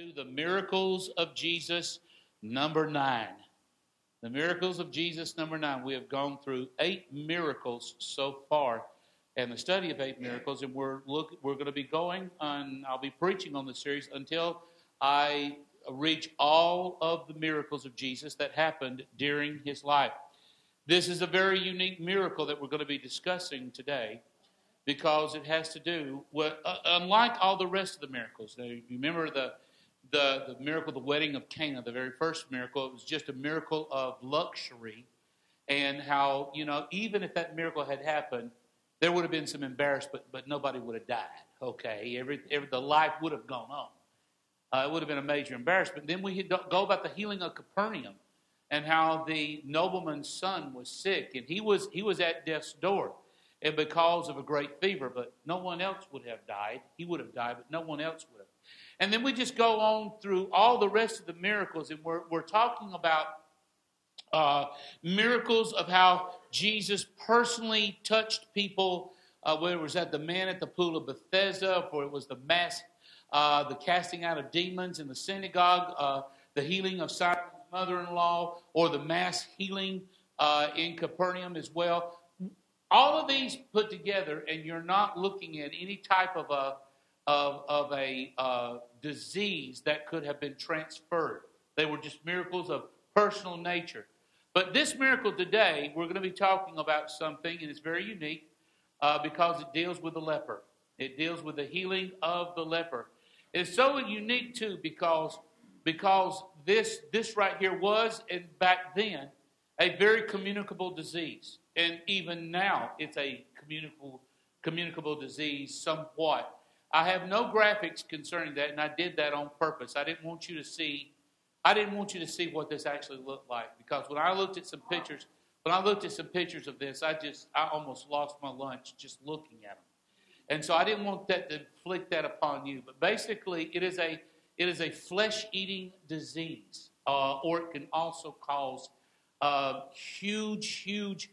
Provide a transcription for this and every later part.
to the miracles of Jesus, number nine. The miracles of Jesus, number nine. We have gone through eight miracles so far, and the study of eight miracles, and we're look we're going to be going on. I'll be preaching on this series until I reach all of the miracles of Jesus that happened during his life. This is a very unique miracle that we're going to be discussing today because it has to do with, uh, unlike all the rest of the miracles. Now, remember the the, the miracle, the wedding of Cana, the very first miracle, it was just a miracle of luxury. And how, you know, even if that miracle had happened, there would have been some embarrassment, but nobody would have died. Okay, every, every the life would have gone on. Uh, it would have been a major embarrassment. Then we go about the healing of Capernaum, and how the nobleman's son was sick, and he was he was at death's door, and because of a great fever. But no one else would have died. He would have died, but no one else would. And then we just go on through all the rest of the miracles, and we're, we're talking about uh, miracles of how Jesus personally touched people, uh, whether it was at the man at the pool of Bethesda, or it was the mass, uh, the casting out of demons in the synagogue, uh, the healing of Simon's mother-in-law, or the mass healing uh, in Capernaum as well. All of these put together, and you're not looking at any type of a of, of a uh, disease that could have been transferred. They were just miracles of personal nature. But this miracle today, we're going to be talking about something, and it's very unique uh, because it deals with the leper. It deals with the healing of the leper. It's so unique too because because this this right here was and back then a very communicable disease, and even now it's a communicable communicable disease somewhat. I have no graphics concerning that, and I did that on purpose. I didn't want you to see. I didn't want you to see what this actually looked like because when I looked at some pictures, when I looked at some pictures of this, I just I almost lost my lunch just looking at them, and so I didn't want that to inflict that upon you. But basically, it is a it is a flesh-eating disease, uh, or it can also cause uh, huge, huge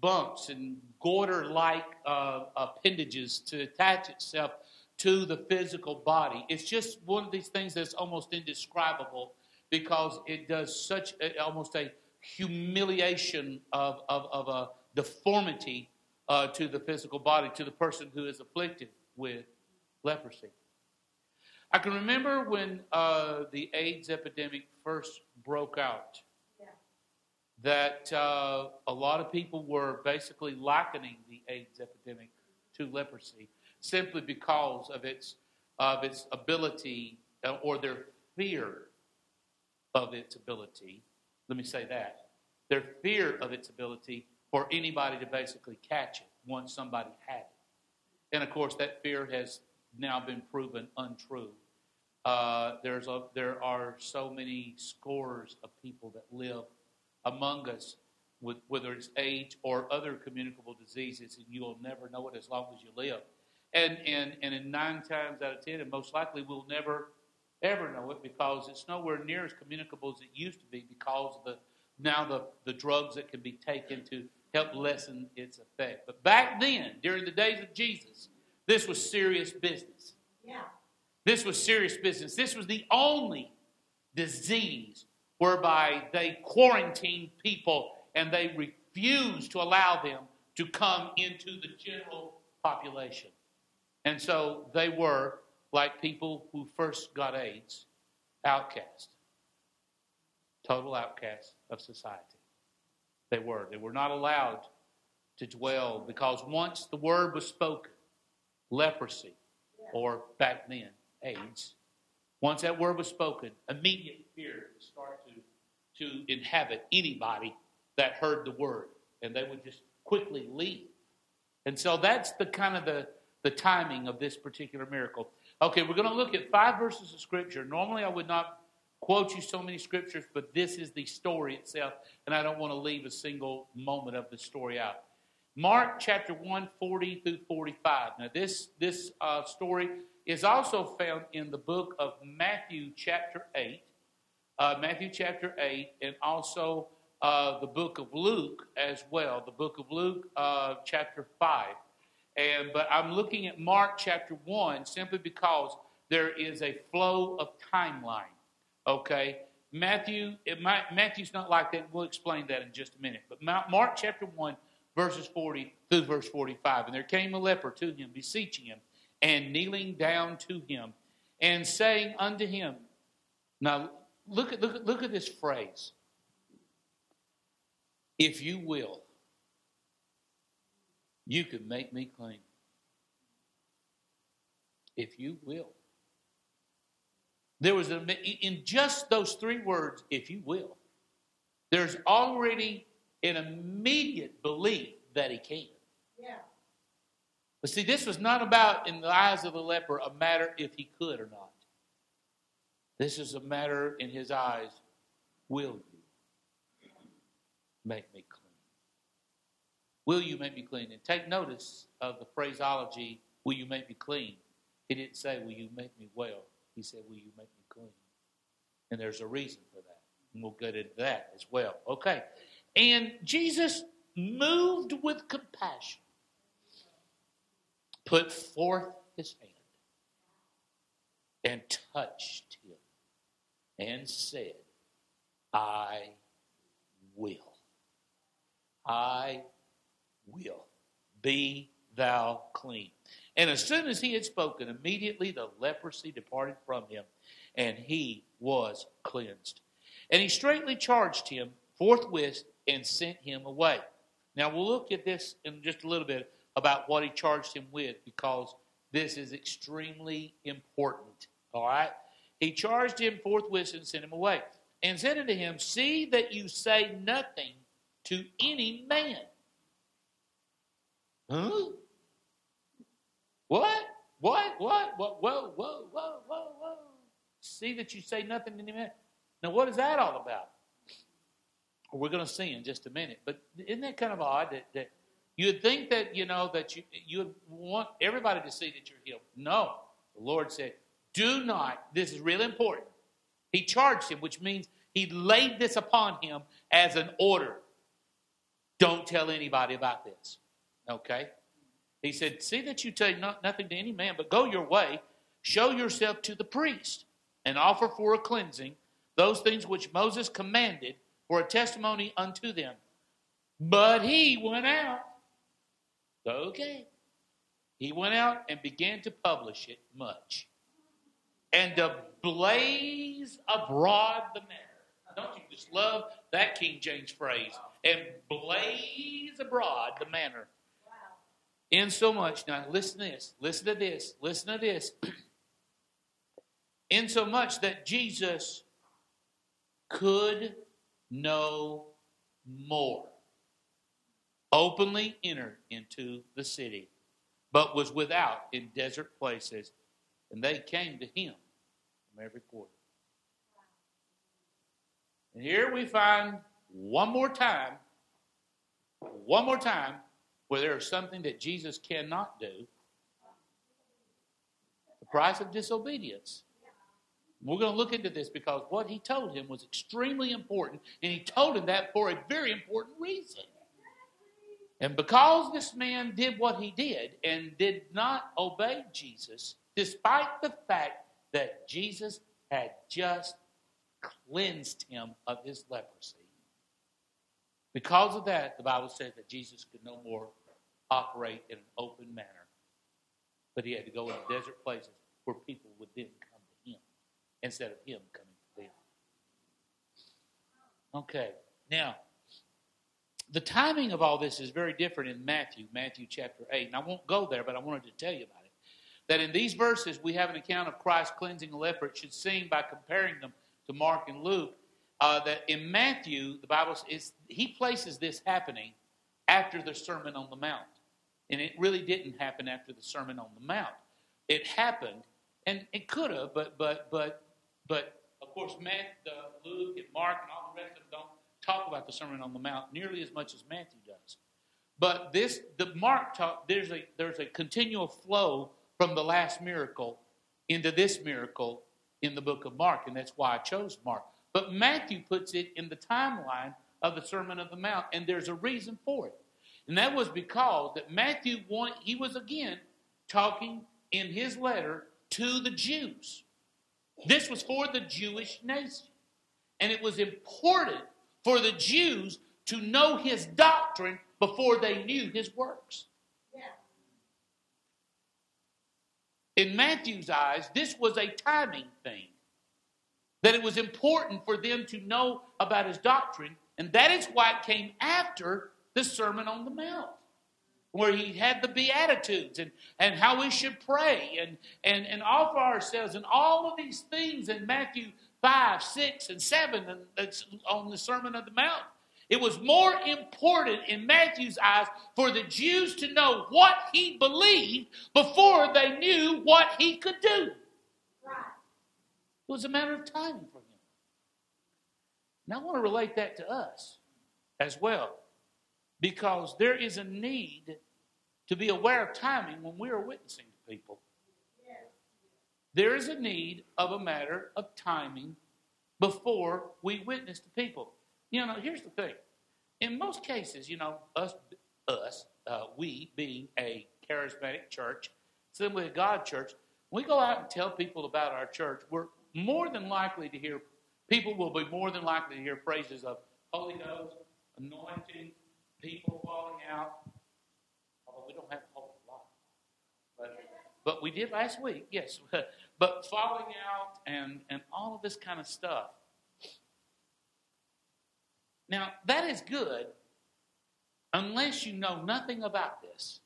bumps and goiter-like uh, appendages to attach itself to the physical body. It's just one of these things that's almost indescribable because it does such a, almost a humiliation of, of, of a deformity uh, to the physical body, to the person who is afflicted with leprosy. I can remember when uh, the AIDS epidemic first broke out. Yeah. That uh, a lot of people were basically likening the AIDS epidemic to leprosy simply because of its, of its ability uh, or their fear of its ability. Let me say that. Their fear of its ability for anybody to basically catch it once somebody had it. And of course, that fear has now been proven untrue. Uh, there's a, there are so many scores of people that live among us with whether it's AIDS or other communicable diseases, and you'll never know it as long as you live. And, and, and in nine times out of ten, and most likely we'll never ever know it because it's nowhere near as communicable as it used to be because of the now the, the drugs that can be taken to help lessen its effect. But back then, during the days of Jesus, this was serious business. Yeah. This was serious business. This was the only disease whereby they quarantined people and they refused to allow them to come into the general population. And so they were, like people who first got AIDS, outcast, total outcasts of society. They were. They were not allowed to dwell because once the word was spoken, leprosy, or back then, AIDS, once that word was spoken, immediate fear would start to, to inhabit anybody that heard the word, and they would just quickly leave. And so that's the kind of the the timing of this particular miracle. Okay, we're going to look at five verses of Scripture. Normally, I would not quote you so many scriptures, but this is the story itself, and I don't want to leave a single moment of the story out. Mark chapter 1, 40 through 45. Now, this, this uh, story is also found in the book of Matthew chapter 8. Uh, Matthew chapter 8, and also uh, the book of Luke as well. The book of Luke, uh, chapter 5. And, but I'm looking at Mark chapter 1 simply because there is a flow of timeline. Okay? Matthew, might, Matthew's not like that. We'll explain that in just a minute. But Mark chapter 1, verses 40 through verse 45. And there came a leper to him, beseeching him, and kneeling down to him, and saying unto him, Now look at, look at, look at this phrase. If you will, you can make me clean. If you will. There was a, in just those three words, if you will, there's already an immediate belief that he can. Yeah. But see, this was not about, in the eyes of the leper, a matter if he could or not. This is a matter in his eyes, will you make me clean? Will you make me clean? And take notice of the phraseology, will you make me clean? He didn't say, will you make me well? He said, Will you make me clean? And there's a reason for that. And we'll get into that as well. Okay. And Jesus, moved with compassion, put forth his hand and touched him and said, I will. I will. Be thou clean. And as soon as he had spoken, immediately the leprosy departed from him, and he was cleansed. And he straightly charged him forthwith and sent him away. Now we'll look at this in just a little bit about what he charged him with because this is extremely important. All right? He charged him forthwith and sent him away. And said unto him, See that you say nothing to any man. Huh? What? What? What? What? Whoa, whoa, whoa, whoa, whoa. See that you say nothing to man. Now, what is that all about? We're going to see in just a minute. But isn't that kind of odd that, that you'd think that, you know, that you, you would want everybody to see that you're healed? No. The Lord said, do not, this is really important. He charged him, which means he laid this upon him as an order. Don't tell anybody about this. Okay? He said, See that you tell nothing to any man, but go your way, show yourself to the priest, and offer for a cleansing those things which Moses commanded for a testimony unto them. But he went out. Okay. He went out and began to publish it much. And to blaze abroad the matter. Don't you just love that King James phrase? And blaze abroad the manner in so much, now listen to this, listen to this, listen to this. In so much that Jesus could no more. Openly enter into the city, but was without in desert places, and they came to him from every quarter. And here we find one more time, one more time, where there is something that Jesus cannot do, the price of disobedience. We're going to look into this because what he told him was extremely important, and he told him that for a very important reason. And because this man did what he did and did not obey Jesus, despite the fact that Jesus had just cleansed him of his leprosy, because of that, the Bible says that Jesus could no more operate in an open manner, but he had to go into desert places where people would then come to him instead of him coming to them. Okay, now, the timing of all this is very different in Matthew, Matthew chapter 8. And I won't go there, but I wanted to tell you about it. That in these verses, we have an account of Christ cleansing a leper. It should seem by comparing them to Mark and Luke uh, that in Matthew, the Bible is he places this happening after the Sermon on the Mount. And it really didn't happen after the Sermon on the Mount. It happened, and it could have, but but but but of course, Matt, uh, Luke, and Mark, and all the rest of them don't talk about the Sermon on the Mount nearly as much as Matthew does. But this, the Mark talk, there's a there's a continual flow from the last miracle into this miracle in the book of Mark, and that's why I chose Mark. But Matthew puts it in the timeline of the Sermon of the Mount, and there's a reason for it. And that was because that Matthew wanted, he was again talking in his letter to the Jews. This was for the Jewish nation. And it was important for the Jews to know his doctrine before they knew his works. In Matthew's eyes, this was a timing thing. That it was important for them to know about his doctrine, and that is why it came after the Sermon on the Mount, where he had the Beatitudes and, and how we should pray and, and, and offer ourselves and all of these things in Matthew 5, 6, and 7 and that's on the Sermon on the Mount. It was more important in Matthew's eyes for the Jews to know what he believed before they knew what he could do. It was a matter of timing for him. Now, I want to relate that to us as well, because there is a need to be aware of timing when we are witnessing to people. There is a need of a matter of timing before we witness to people. You know, here's the thing. In most cases, you know, us, us, uh, we being a charismatic church, Assembly of God church, we go out and tell people about our church, we're more than likely to hear, people will be more than likely to hear phrases of Holy Ghost, anointing, people falling out. Although we don't have a whole lot. But, but we did last week, yes. but falling out and, and all of this kind of stuff. Now, that is good unless you know nothing about this.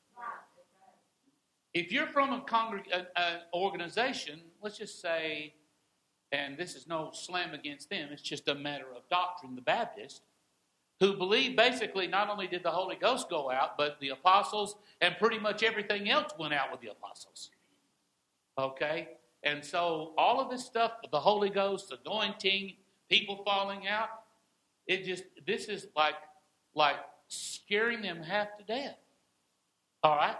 If you're from a, congreg- organization, let's just say, and this is no slam against them, it's just a matter of doctrine, the Baptist, who believe basically not only did the Holy Ghost go out, but the apostles and pretty much everything else went out with the apostles. Okay? And so all of this stuff, the Holy Ghost, anointing, people falling out, it just this is like like scaring them half to death. All right?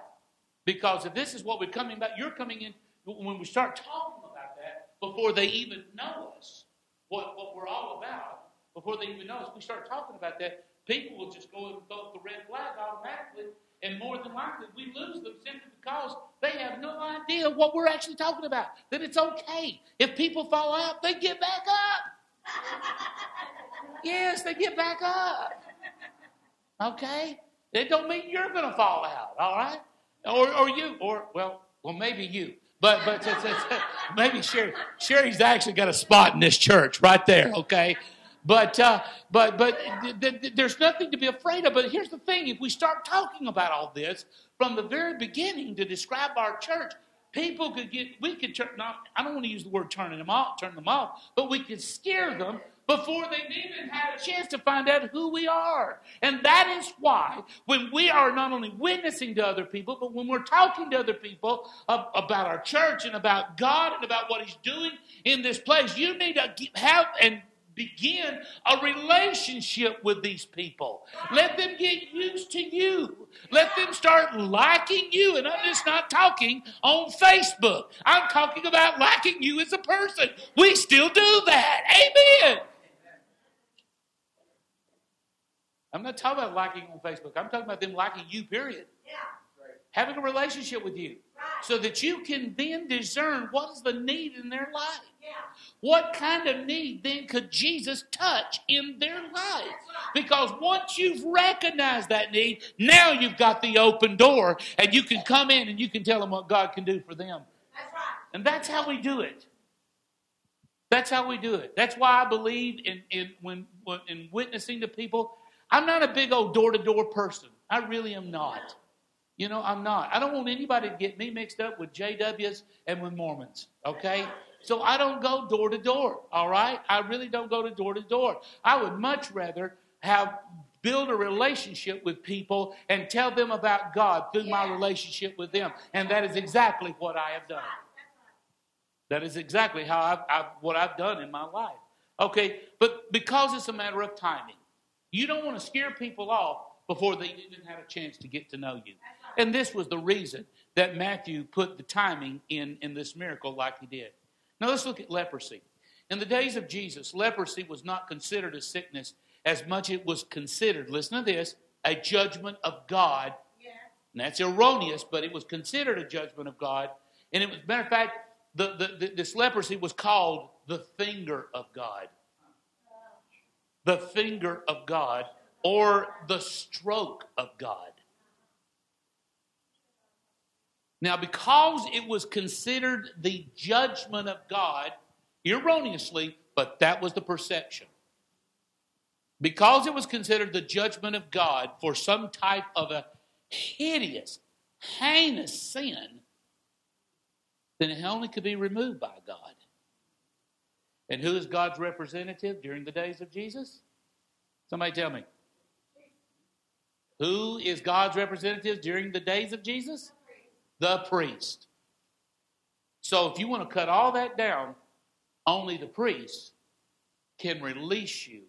Because if this is what we're coming back, you're coming in when we start talking about that before they even know us, what, what we're all about, before they even know us, we start talking about that, people will just go and throw the red flag automatically, and more than likely we lose them simply because they have no idea what we're actually talking about. That it's okay. If people fall out, they get back up. Yes, they get back up. Okay? It don't mean you're to fall out, all right? Or, or you, or, well, well, maybe you. But, but maybe Sherry. Sherry's actually got a spot in this church right there, okay? But, uh, but, but th- th- there's nothing to be afraid of. But here's the thing if we start talking about all this from the very beginning to describe our church, people could get, we could turn, not, I don't want to use the word turning them off, turn them off, but we could scare them before they've even had a chance to find out who we are. And that is why, when we are not only witnessing to other people, but when we're talking to other people about our church and about God and about what He's doing in this place, you need to have and begin a relationship with these people. Let them get used to you. Let them start liking you. And I'm just not talking on Facebook. I'm talking about liking you as a person. We still do that. Amen. I'm not talking about liking on Facebook. I'm talking about them liking you, period. Yeah. Having a relationship with you. Right. So that you can then discern what is the need in their life. Yeah. What kind of need then could Jesus touch in their life? Because once you've recognized that need, now you've got the open door and you can come in and you can tell them what God can do for them. That's right. And that's how we do it. That's how we do it. That's why I believe in, in when, when in witnessing to people I'm not a big old door to door person. I really am not. You know, I'm not. I don't want anybody to get me mixed up with JWs and with Mormons, okay? So I don't go door to door, all right? I really don't go to door to door. I would much rather have build a relationship with people and tell them about God through my relationship with them. And that is exactly what I have done. That is exactly how I've, I've what I've done in my life. Okay, but because it's a matter of timing. You don't want to scare people off before they even have a chance to get to know you. And this was the reason that Matthew put the timing in, in this miracle like he did. Now let's look at leprosy. In the days of Jesus, leprosy was not considered a sickness as much as it was considered, listen to this, a judgment of God. And that's erroneous, but it was considered a judgment of God. And it was, matter of fact, the, the, the, this leprosy was called the finger of God. The finger of God or the stroke of God. Now, because it was considered the judgment of God, erroneously, but that was the perception. Because it was considered the judgment of God for some type of a hideous, heinous sin, then it only could be removed by God. And who is God's representative during the days of Jesus? Somebody tell me. Who is God's representative during the days of Jesus? The priest. So if you want to cut all that down, only the priest can release you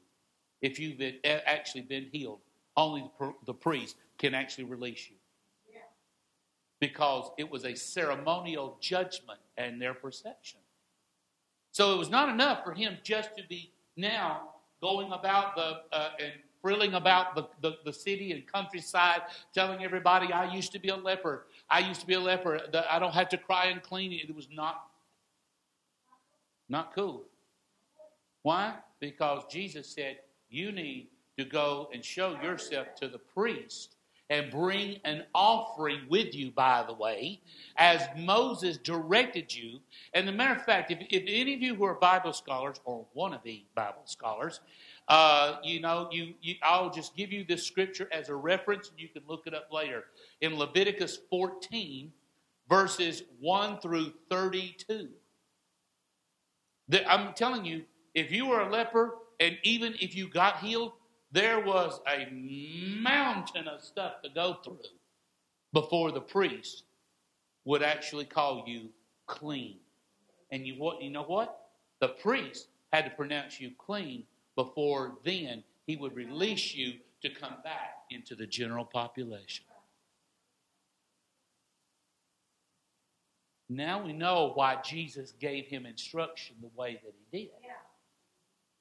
if you've been, actually been healed. Only the priest can actually release you. Because it was a ceremonial judgment and their perception. So it was not enough for him just to be now going about the uh, and thrilling about the, the, the, city and countryside, telling everybody, I used to be a leper. I used to be a leper. I don't have to cry and clean. It was not, not cool. Why? Because Jesus said, you need to go and show yourself to the priest and bring an offering with you, by the way, as Moses directed you. And the matter of fact, if, if any of you who are Bible scholars or want to be Bible scholars, uh, you know, you, you, I'll just give you this scripture as a reference, and you can look it up later. In Leviticus 14, verses 1 through 32. The, I'm telling you, if you were a leper, and even if you got healed, there was a mountain of stuff to go through before the priest would actually call you clean. And you you know what? The priest had to pronounce you clean before then he would release you to come back into the general population. Now we know why Jesus gave him instruction the way that he did. Yeah.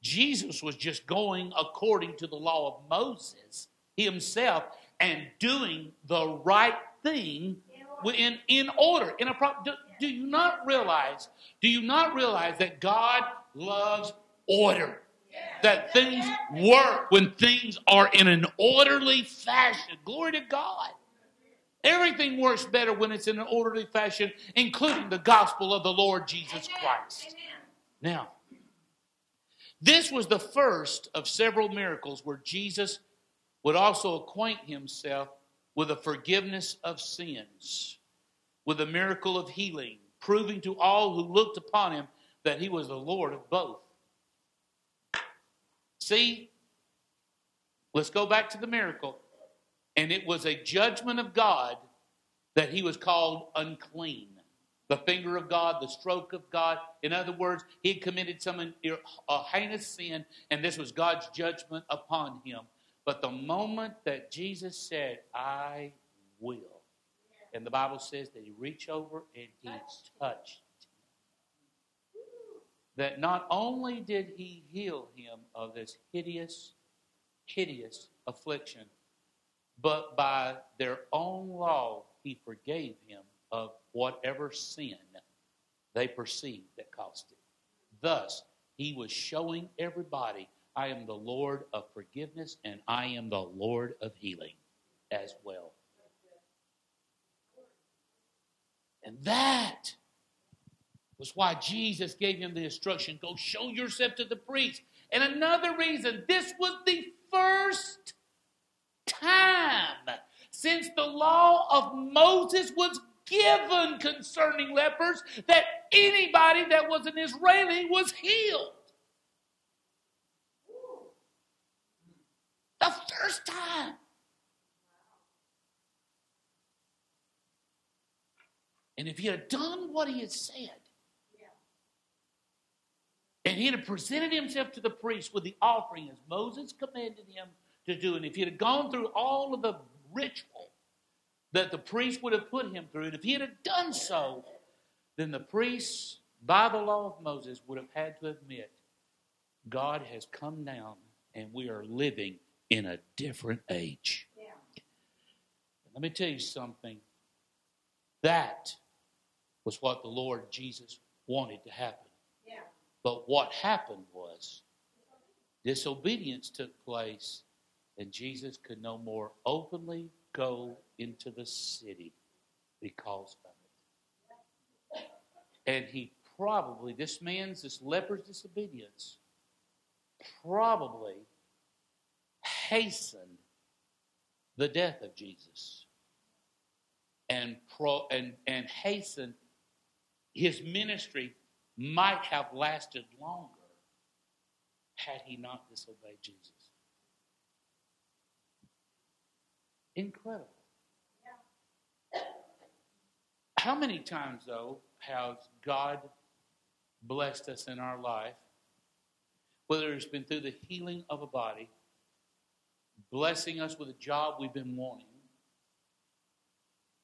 Jesus was just going according to the law of Moses himself and doing the right thing in, in order. In a pro- do, do you not realize? Do you not realize that God loves order? That things work when things are in an orderly fashion. Glory to God. Everything works better when it's in an orderly fashion, including the gospel of the Lord Jesus Christ. Now, this was the first of several miracles where Jesus would also acquaint himself with the forgiveness of sins, with the miracle of healing, proving to all who looked upon him that he was the Lord of both. See, let's go back to the miracle. And it was a judgment of God that he was called unclean the finger of God, the stroke of God. In other words, he had committed some a heinous sin, and this was God's judgment upon him. But the moment that Jesus said, I will, and the Bible says that he reached over and he touched. That not only did he heal him of this hideous, hideous affliction, but by their own law, he forgave him of whatever sin they perceived that caused it. Thus, he was showing everybody, I am the Lord of forgiveness and I am the Lord of healing as well. And that was why Jesus gave him the instruction go show yourself to the priest. And another reason, this was the first time since the law of Moses was given concerning lepers that anybody that was an Israeli was healed. The first time. And if he had done what he had said, and he had presented himself to the priest with the offering as Moses commanded him to do, and if he had gone through all of the ritual that the priest would have put him through. And if he had done so, then the priests, by the law of Moses, would have had to admit God has come down and we are living in a different age. Yeah. Let me tell you something. That was what the Lord Jesus wanted to happen. But what happened was disobedience took place, and Jesus could no more openly go into the city because of it. And he probably, this man's, this leper's disobedience, probably hastened the death of Jesus and, pro, and, and hastened his ministry might have lasted longer had he not disobeyed Jesus. Incredible. How many times, though, has God blessed us in our life, whether it's been through the healing of a body, blessing us with a job we've been wanting,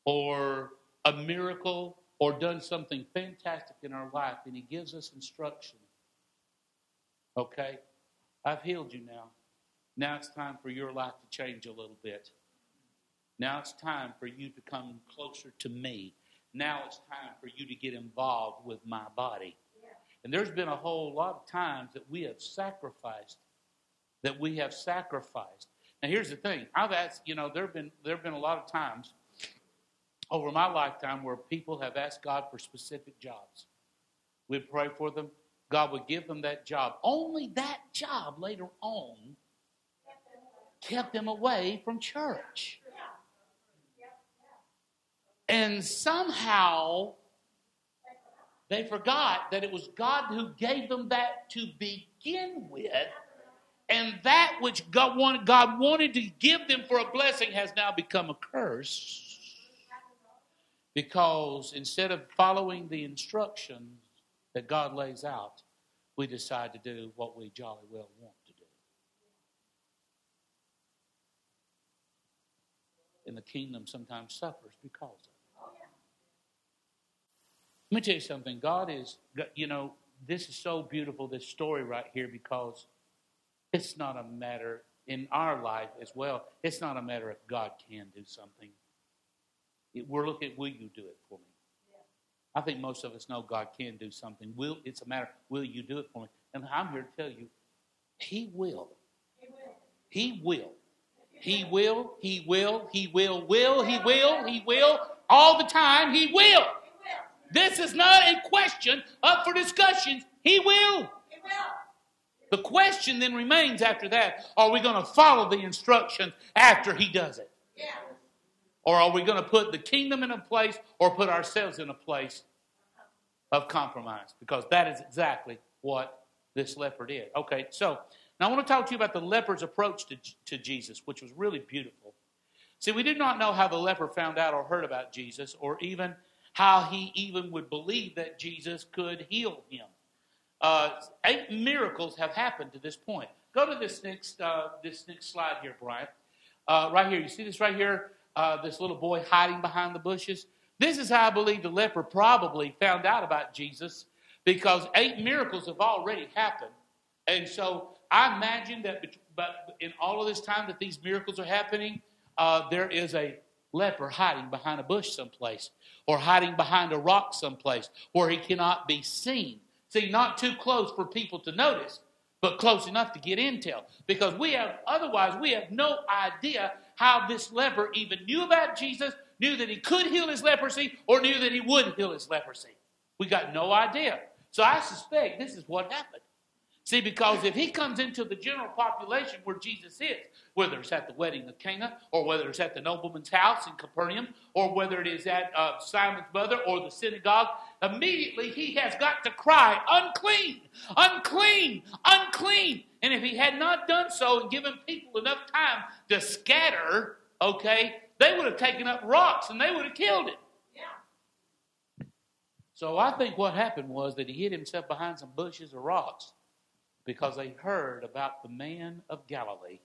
or a miracle, or done something fantastic in our life, and He gives us instruction. Okay? I've healed you now. Now it's time for your life to change a little bit. Now it's time for you to come closer to me. Now it's time for you to get involved with my body. And there's been a whole lot of times that we have sacrificed, that we have sacrificed. Now here's the thing. I've asked, you know, there have been there have been a lot of times over my lifetime where people have asked God for specific jobs. We'd pray for them. God would give them that job. Only that job later on kept them away from church. And somehow they forgot that it was God who gave them that to begin with. And that which God wanted, God wanted to give them for a blessing has now become a curse. Because instead of following the instructions that God lays out, we decide to do what we jolly well want to do. And the kingdom sometimes suffers because of it. Let me tell you something. God is, you know, this is so beautiful, this story right here, because it's not a matter in our life as well. It's not a matter if God can do something. We're looking will you do it for me? I think most of us know God can do something. Will it's a matter, will you do it for me? And I'm here to tell you, He will. He will. He will. He will. He will. Will. He will. He will. All the time. He will. This is not a question up for will. He will. The question then remains after that are we going to follow the instructions after he does it? Or are we going to put the kingdom in a place or put ourselves in a place of compromise? Because that is exactly what this leper did. Okay, so now I want to talk to you about the leper's approach to, to Jesus, which was really beautiful. See, we did not know how the leper found out or heard about Jesus, or even how he even would believe that Jesus could heal him. Uh, eight miracles have happened to this point. Go to this next uh, this next slide here, Brian. Uh, right here, you see this right here. Uh, this little boy hiding behind the bushes. This is how I believe the leper probably found out about Jesus because eight miracles have already happened, and so I imagine that. But in all of this time that these miracles are happening, uh, there is a leper hiding behind a bush someplace or hiding behind a rock someplace where he cannot be seen. See, not too close for people to notice, but close enough to get intel. Because we have, otherwise, we have no idea how this leper even knew about Jesus, knew that he could heal his leprosy, or knew that he wouldn't heal his leprosy. We got no idea. So I suspect this is what happened. See, because if he comes into the general population where Jesus is, whether it's at the wedding of Cana, or whether it's at the nobleman's house in Capernaum, or whether it is at uh, Simon's mother or the synagogue, immediately he has got to cry, unclean, unclean, unclean. And if he had not done so and given people enough time to scatter, okay, they would have taken up rocks and they would have killed him. Yeah. So I think what happened was that he hid himself behind some bushes or rocks because they heard about the man of Galilee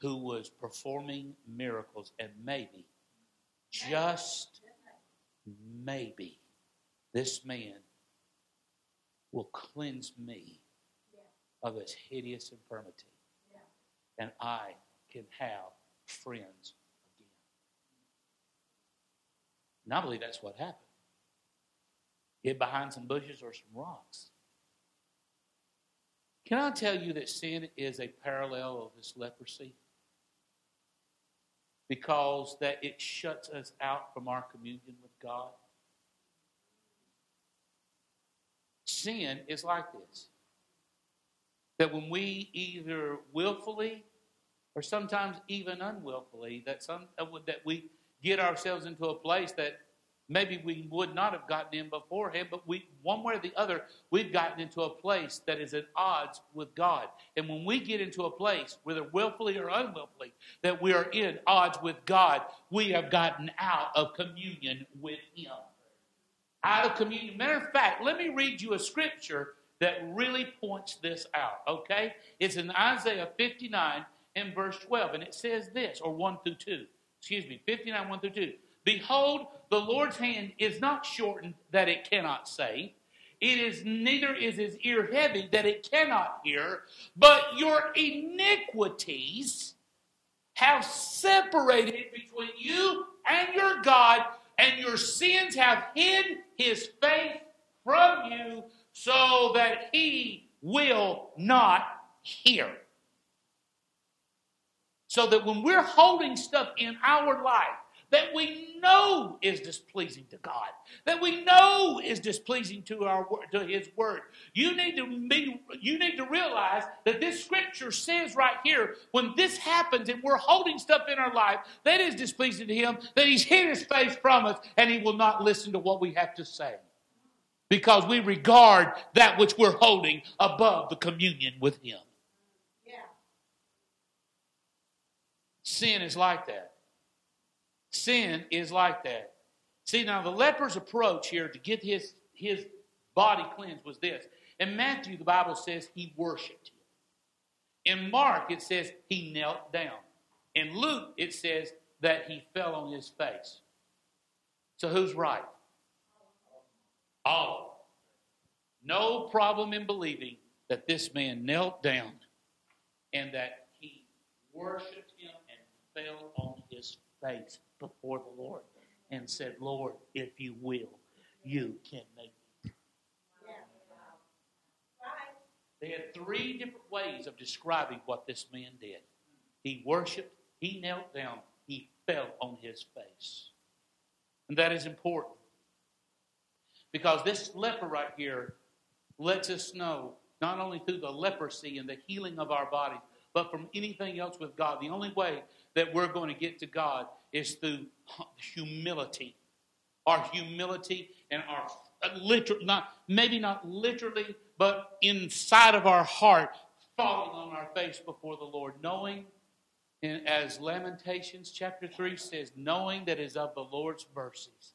who was performing miracles, and maybe, just maybe, this man will cleanse me of this hideous infirmity, and I can have friends again. And I believe that's what happened. hid behind some bushes or some rocks. Can I tell you that sin is a parallel of this leprosy? Because that it shuts us out from our communion with God. Sin is like this. That when we either willfully or sometimes even unwillfully, that some that we get ourselves into a place that maybe we would not have gotten in beforehand, but we, one way or the other, we've gotten into a place that is at odds with God. And when we get into a place, whether willfully or unwillfully, that we are in odds with God, we have gotten out of communion with Him. Out of communion. Matter of fact, let me read you a scripture that really points this out, okay? It's in Isaiah 59 and verse 12, and it says this, or 1 through 2. Excuse me, 59, 1 through 2. Behold, the Lord's hand is not shortened that it cannot save. It is neither is his ear heavy that it cannot hear, but your iniquities have separated between you and your God, and your sins have hid his face from you so that he will not hear. So that when we're holding stuff in our life that we know is displeasing to God, that we know is displeasing to our to His Word. You need to be, you need to realize that this Scripture says right here, when this happens and we're holding stuff in our life that is displeasing to Him, that He's hid His face from us and He will not listen to what we have to say, because we regard that which we're holding above the communion with Him. Yeah. Sin is like that. Sin is like that. See, now the leper's approach here to get his, his body cleansed was this. In Matthew, the Bible says he worshiped him. In Mark, it says he knelt down. In Luke, it says that he fell on his face. So who's right? All. No problem in believing that this man knelt down and that he worshiped him and fell on his face before the Lord and said, Lord, if you will, you can make it. They had three different ways of describing what this man did. He worshiped, he knelt down, he fell on his face. And that is important. Because this leper right here lets us know, not only through the leprosy and the healing of our body, but from anything else with God. The only way that we're going to get to God is through humility. Our humility and our uh, literal, not maybe not literally, but inside of our heart, falling on our face before the Lord, knowing, and as Lamentations chapter 3 says, knowing that is of the Lord's mercies,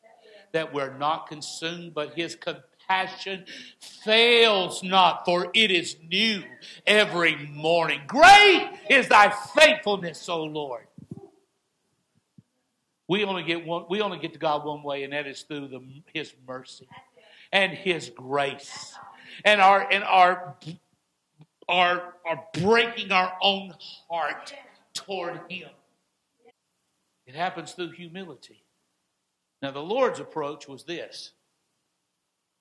that we're not consumed, but his compassion fails not, for it is new every morning. Great is thy faithfulness, O Lord. We only get one, we only get to God one way, and that is through the, His mercy and His grace, and our and our our our breaking our own heart toward Him. It happens through humility. Now, the Lord's approach was this.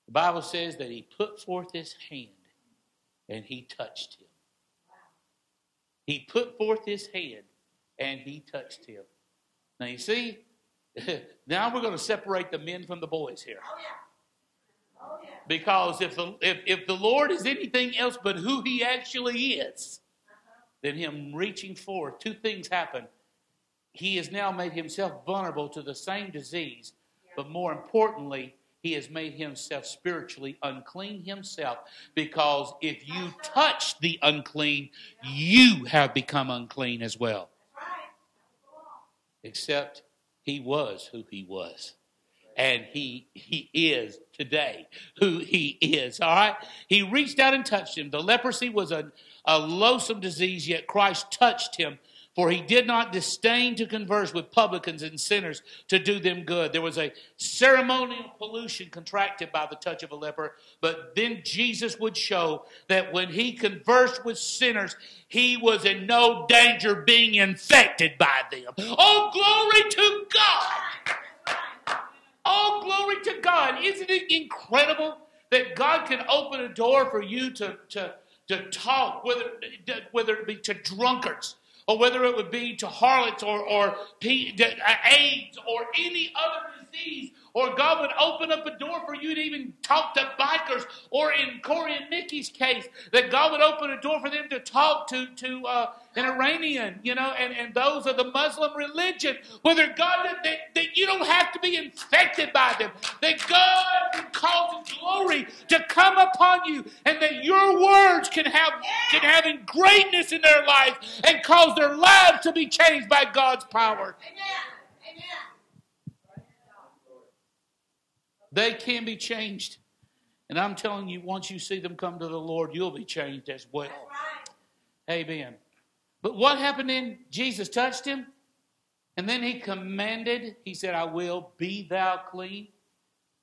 The Bible says that He put forth His hand and He touched him. He put forth His hand and He touched him. Now you see, now we're going to separate the men from the boys here. Oh, yeah. Oh, yeah. Because if the, if, if the Lord is anything else but who he actually is, uh-huh. then him reaching forth, two things happen. He has now made himself vulnerable to the same disease, yeah. but more importantly, he has made himself spiritually unclean himself because if you touch the unclean, you have become unclean as well except he was who he was. And he he is today who he is. All right? He reached out and touched him. The leprosy was a, a loathsome disease, yet Christ touched him for he did not disdain to converse with publicans and sinners to do them good. There was a ceremonial pollution contracted by the touch of a leper, but then Jesus would show that when he conversed with sinners, he was in no danger being infected by them. Oh, glory to God! Oh, glory to God. Isn't it incredible that God can open a door for you to, to, to talk, whether, whether it be to drunkards, or whether it would be to harlots or, or AIDS or any other disease or God would open up a door for you to even talk to bikers, or in Corey and Nikki's case, that God would open a door for them to talk to, to uh, an Iranian, you know, and, and those of the Muslim religion. Whether God, that, that you don't have to be infected by them, that God can cause His glory to come upon you, and that your words can have, can have greatness in their life and cause their lives to be changed by God's power. Amen. They can be changed. And I'm telling you, once you see them come to the Lord, you'll be changed as well. Right. Amen. But what happened in Jesus touched him, and then he commanded, he said, I will be thou clean.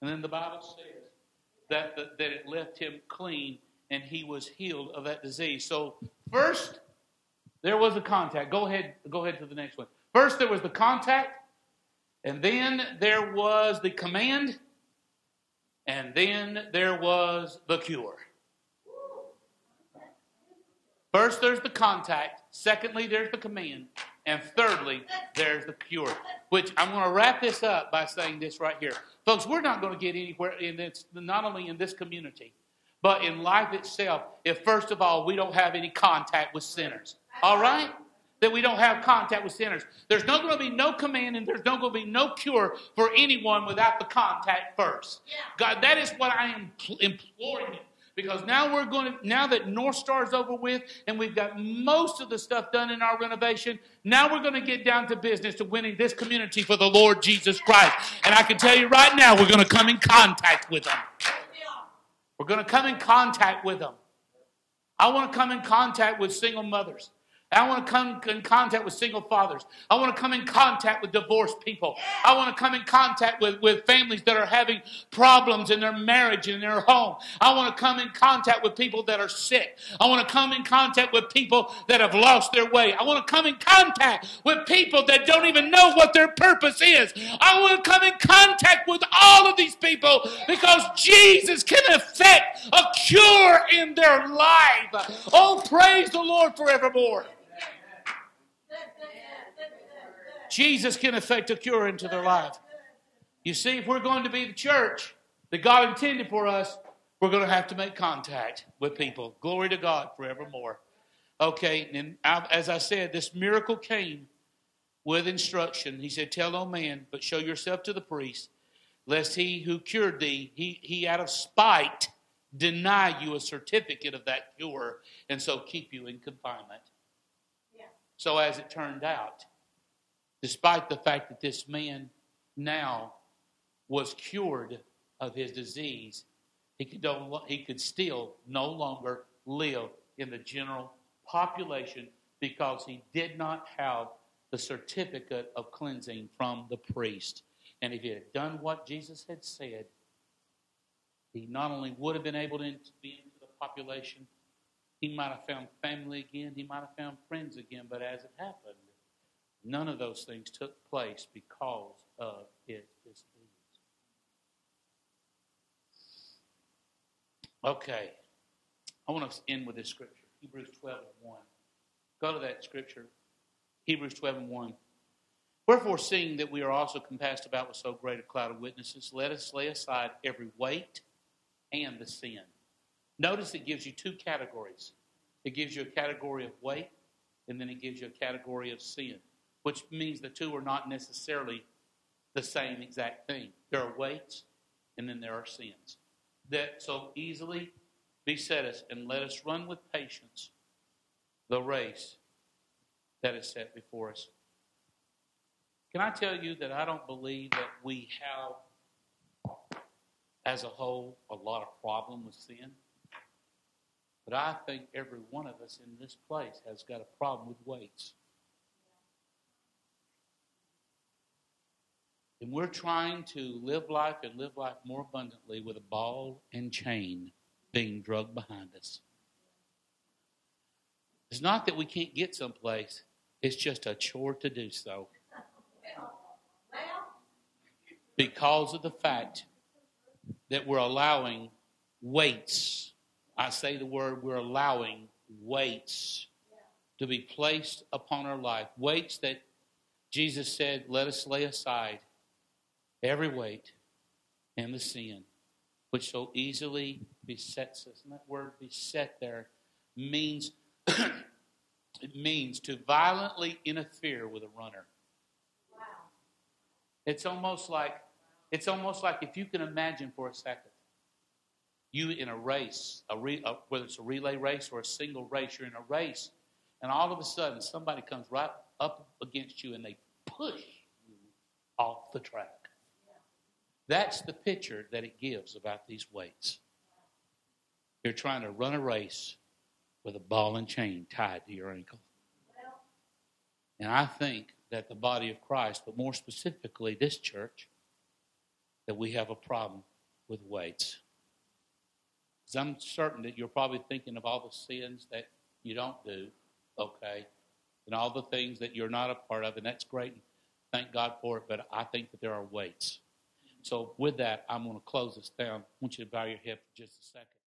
And then the Bible says that, the, that it left him clean and he was healed of that disease. So first, there was a contact. Go ahead, go ahead to the next one. First, there was the contact, and then there was the command, and then there was the cure. First, there's the contact. Secondly, there's the command. And thirdly, there's the cure. Which I'm going to wrap this up by saying this right here. Folks, we're not going to get anywhere in this, not only in this community, but in life itself, if first of all we don't have any contact with sinners. All right? That we don't have contact with sinners. There's not going to be no command and there's not going to be no cure for anyone without the contact first. Yeah. God, that is what I am imploring you. Because now we're going to, now that North Star is over with and we've got most of the stuff done in our renovation, now we're going to get down to business to winning this community for the Lord Jesus Christ. And I can tell you right now, we're going to come in contact with them. We're going to come in contact with them. I want to come in contact with single mothers. I want to come in contact with single fathers. I want to come in contact with divorced people. I want to come in contact with, with families that are having problems in their marriage and in their home. I want to come in contact with people that are sick. I want to come in contact with people that have lost their way. I want to come in contact with people that don't even know what their purpose is. I want to come in contact with all of these people because Jesus can effect a cure in their life. Oh, praise the Lord forevermore. Jesus can effect a cure into their life. You see, if we're going to be the church that God intended for us, we're going to have to make contact with people. Glory to God forevermore. Okay, and as I said, this miracle came with instruction. He said, Tell no man, but show yourself to the priest, lest he who cured thee, he, he out of spite, deny you a certificate of that cure, and so keep you in confinement. Yeah. So as it turned out, despite the fact that this man now was cured of his disease, he could, he could still no longer live in the general population because he did not have the certificate of cleansing from the priest. And if he had done what Jesus had said, he not only would have been able to be into the population, he might have found family again, he might have found friends again, but as it happened, None of those things took place because of his disease. Okay. I want to end with this scripture Hebrews 12 and 1. Go to that scripture. Hebrews 12 and 1. Wherefore, seeing that we are also compassed about with so great a cloud of witnesses, let us lay aside every weight and the sin. Notice it gives you two categories. It gives you a category of weight, and then it gives you a category of sin which means the two are not necessarily the same exact thing. There are weights and then there are sins that so easily beset us, and let us run with patience the race that is set before us. Can I tell you that I don't believe that we have, as a whole, a lot of problem with sin? But I think every one of us in this place has got a problem with weights. And we're trying to live life and live life more abundantly with a ball and chain being drugged behind us. It's not that we can't get someplace, it's just a chore to do so. because of the fact that we're allowing weights. I say the word, we're allowing weights to be placed upon our life. Weights that Jesus said, let us lay aside every weight and the sin which so easily besets us. And that word beset there means it means to violently interfere with a runner. Wow. It's almost like it's almost like if you can imagine for a second, you in a race, a re, a, whether it's a relay race or a single race, you're in a race, and all of a sudden somebody comes right up against you and they push you off the track. That's the picture that it gives about these weights. You're trying to run a race with a ball and chain tied to your ankle. And I think that the body of Christ, but more specifically this church, that we have a problem with weights. Because I'm certain that you're probably thinking of all the sins that you don't do, okay, and all the things that you're not a part of, and that's great. Thank God for it, but I think that there are weights. So, with that, I'm going to close this down. I want you to bow your head for just a second.